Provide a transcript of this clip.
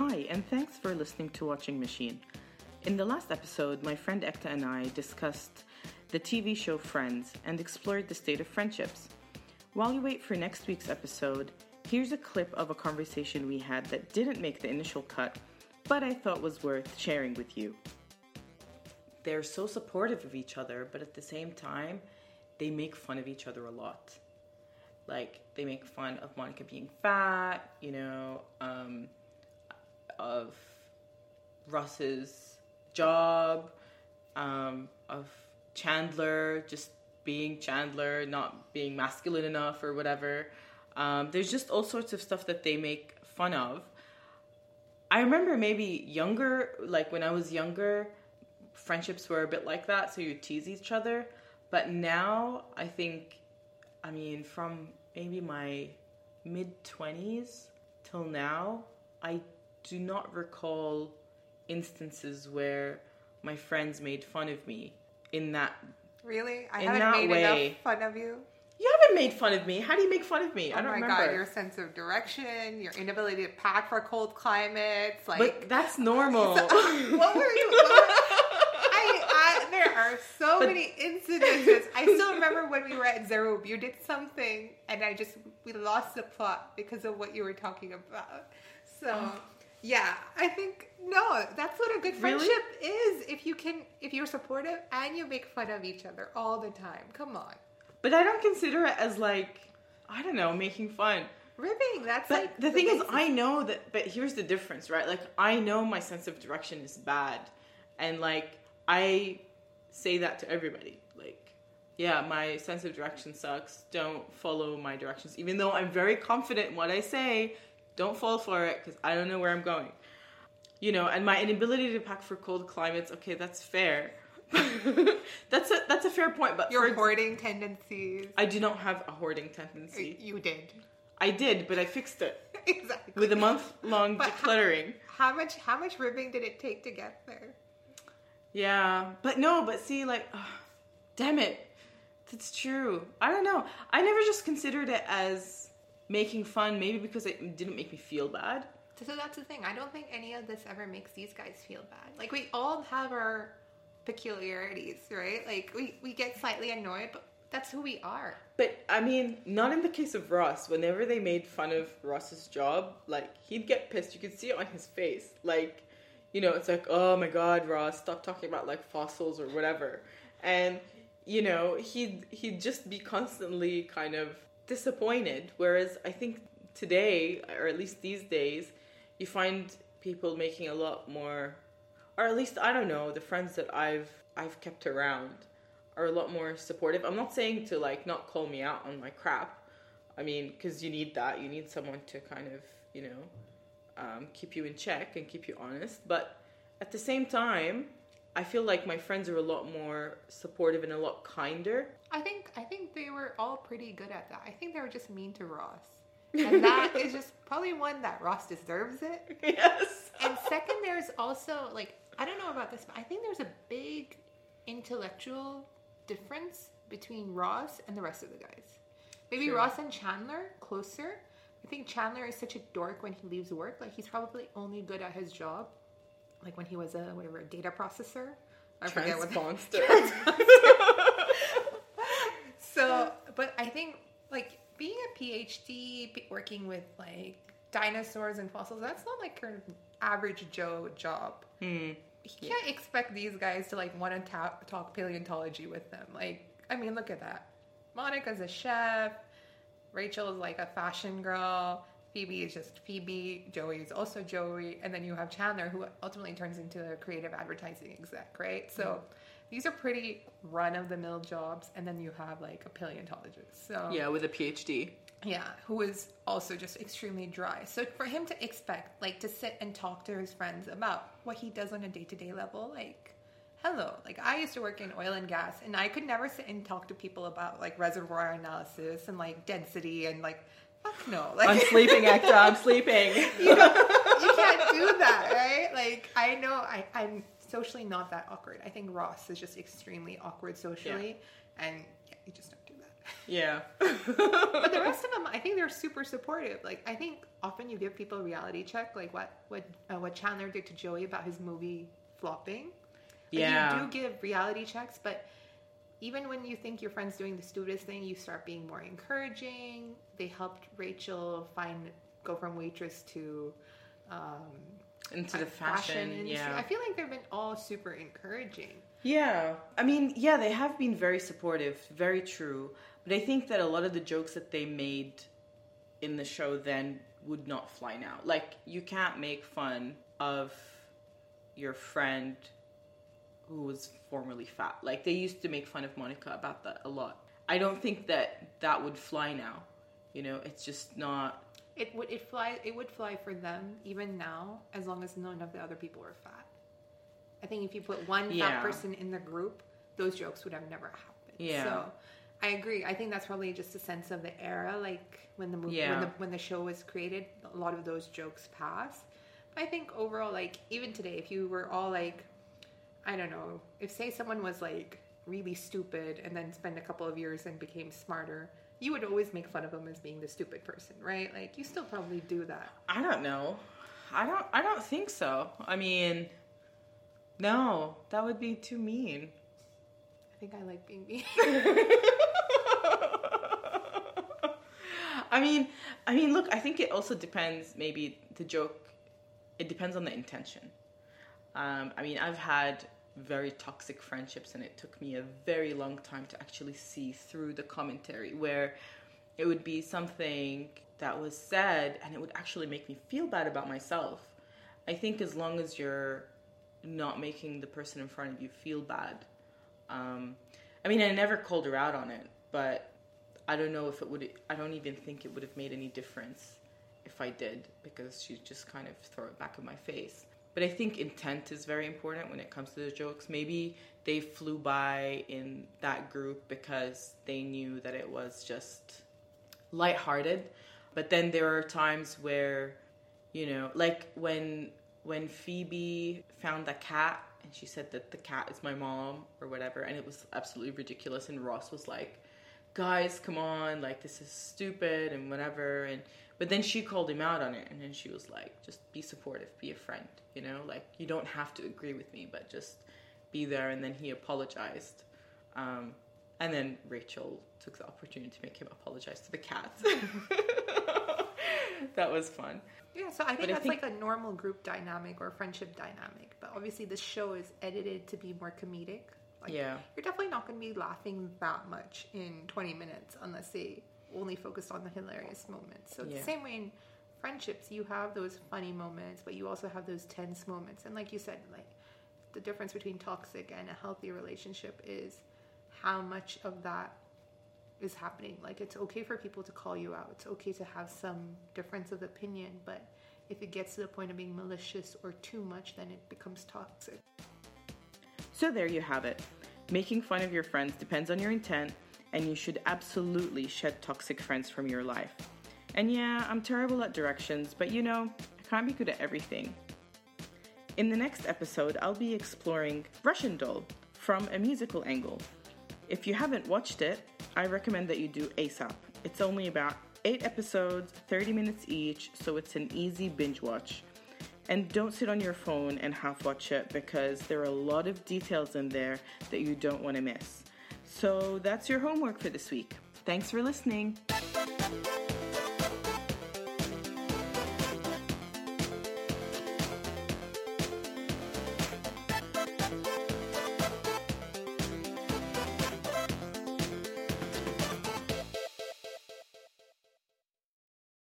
Hi, and thanks for listening to Watching Machine. In the last episode, my friend Ekta and I discussed the TV show Friends and explored the state of friendships. While you wait for next week's episode, here's a clip of a conversation we had that didn't make the initial cut, but I thought was worth sharing with you. They're so supportive of each other, but at the same time, they make fun of each other a lot. Like, they make fun of Monica being fat, you know, um, of Ross's job, um, of Chandler just being Chandler, not being masculine enough or whatever. Um, there's just all sorts of stuff that they make fun of. I remember maybe younger, like when I was younger, friendships were a bit like that, so you tease each other. But now, I think, I mean, from maybe my mid 20s till now, I do not recall instances where my friends made fun of me in that Really? I haven't made way. enough fun of you. you haven't made fun of me how do you make fun of me i oh don't my god, your sense of direction, your inability to pack for cold climates, like but that's normal what were you? What were, I, I, there are so But- many incidences. I still remember when we were at Zero, you did something, and I just we lost the plot because of what you were talking about. So, yeah, I think no, that's what a good Really? friendship is. If you can, if you're supportive and you make fun of each other all the time, come on, but i don't consider it as like i don't know making fun ribbing. That's but like the thing is i know that but here's the difference right like i know my sense of direction is bad and like i say that to everybody like yeah my sense of direction sucks don't follow my directions even though i'm very confident in what i say don't fall for it because i don't know where i'm going you know and my inability to pack for cold climates okay that's fair that's a that's a fair point but your hoarding tendencies. i do not have a hoarding tendency You did i did but i fixed it exactly with a month long But how- decluttering. How much how much ribbing did it take to get there? Yeah, but no, but see, like, ugh, damn it, that's true. I don't know. I never just considered it as making fun, maybe because it didn't make me feel bad. So that's the thing. I don't think any of this ever makes these guys feel bad. Like we all have our peculiarities, right? Like we, we get slightly annoyed, but that's who we are. But I mean, not in the case of Ross. Whenever they made fun of Ross's job, like he'd get pissed. You could see it on his face. Like, you know, it's like, oh my god, Ross, stop talking about like fossils or whatever. And you know, he'd he'd just be constantly kind of disappointed. Whereas I think today, or at least these days, you find people making a lot more, or at least I don't know, the friends that I've I've kept around are a lot more supportive. I'm not saying to like not call me out on my crap. I mean, because you need that. You need someone to kind of, you know, um, keep you in check and keep you honest. But at the same time, I feel like my friends are a lot more supportive and a lot kinder. I think I think they were all pretty good at that. I think they were just mean to Ross. And that is just probably one that Ross deserves it. yes. And second, there's also like I don't know about this, but I think there's a big intellectual difference between Ross and the rest of the guys. Maybe Sure. Ross and Chandler closer. I think Chandler is such a dork when he leaves work. Like he's probably only good at his job, like when he was a whatever a data processor. I forget what. Transponster. So, but I think like being a PhD, working with like dinosaurs and fossils, that's not like your average Joe job. Hmm. You can't expect these guys to like want to ta- talk paleontology with them. Like, I mean, look at that. Monica's a chef. Rachel is like a fashion girl. Phoebe is just Phoebe. Joey is also Joey. And then you have Chandler, who ultimately turns into a creative advertising exec, right? So these are pretty run of the mill jobs. And then you have like a paleontologist. So yeah, with a PhD. yeah, who is also just extremely dry. So for him to expect, like, to sit and talk to his friends about what he does on a day to day level, like, hello. Like, I used to work in oil and gas, and I could never sit and talk to people about, like, reservoir analysis and, like, density and, like, fuck no. Like, I'm sleeping, Ekta. I'm sleeping. you, don't, you can't do that, right? Like, I know I, I'm socially not that awkward. I think Ross is just extremely awkward socially, and yeah, you just don't do that. Yeah. but the rest of them, I think they're super supportive. Like I think often you give people a reality check, like what what uh, what Chandler did to Joey about his movie flopping. Like, Yeah. you do give reality checks, but even when you think your friend's doing the stupidest thing, you start being more encouraging. They helped Rachel find go from waitress to um, Into the fashion, industry. yeah. I feel like they've been all super encouraging. Yeah. I mean, yeah, they have been very supportive, very true. But I think that a lot of the jokes that they made in the show then would not fly now. Like, you can't make fun of your friend who was formerly fat. Like, they used to make fun of Monica about that a lot. I don't think that that would fly now. You know, it's just not. It would it fly it would fly for them even now as long as none of the other people were fat. I think if you put one Yeah. fat person in the group, those jokes would have never happened. Yeah. So I agree. I think that's probably just a sense of the era, like when the movie when the when the show was created, a lot of those jokes pass. But I think overall, like even today, if you were all like, I don't know, if say someone was like really stupid and then spent a couple of years and became smarter, you would always make fun of them as being the stupid person, right? Like you still probably do that. I don't know. I don't. I don't think so. I mean, no, that would be too mean. I think I like being mean. I mean, I mean, look. I think it also depends. Maybe the joke. It depends on the intention. Um, I mean, I've had very toxic friendships, and it took me a very long time to actually see through the commentary, where it would be something that was said, and it would actually make me feel bad about myself. I think as long as you're not making the person in front of you feel bad. Um, I mean, I never called her out on it, but I don't know if it would. I don't even think it would have made any difference if I did, because she'd just kind of throw it back in my face. But I think intent is very important when it comes to the jokes. Maybe they flew by in that group because they knew that it was just lighthearted. But then there are times where, you know, like when when Phoebe found the cat and she said that the cat is my mom or whatever, and it was absolutely ridiculous. And Ross was like, "Guys, come on! Like this is stupid and whatever." And but then she called him out on it, and then she was like, "Just be supportive, be a friend. You know, like you don't have to agree with me, but just be there." And then he apologized. Um, and then Rachel took the opportunity to make him apologize to the cat. that was fun. Yeah, so I think But I that's think- like a normal group dynamic or friendship dynamic. But obviously, this show is edited to be more comedic. Like, Yeah. You're definitely not going to be laughing that much in 20 minutes unless they only focus on the hilarious moments. So, Yeah. the same way in friendships, you have those funny moments, but you also have those tense moments. And like you said, like the difference between toxic and a healthy relationship is how much of that is happening. Like it's okay for people to call you out. It's okay to have some difference of opinion, but if it gets to the point of being malicious or too much, then it becomes toxic. So there you have it. Making fun of your friends depends on your intent, and you should absolutely shed toxic friends from your life. And yeah, I'm terrible at directions, but you know, I can't be good at everything. In the next episode, I'll be exploring Russian Doll from a musical angle. If you haven't watched it, I recommend that you do ASAP. It's only about 8 episodes, 30 minutes each, so it's an easy binge watch. And don't sit on your phone and half watch it because there are a lot of details in there that you don't want to miss. So that's your homework for this week. Thanks for listening.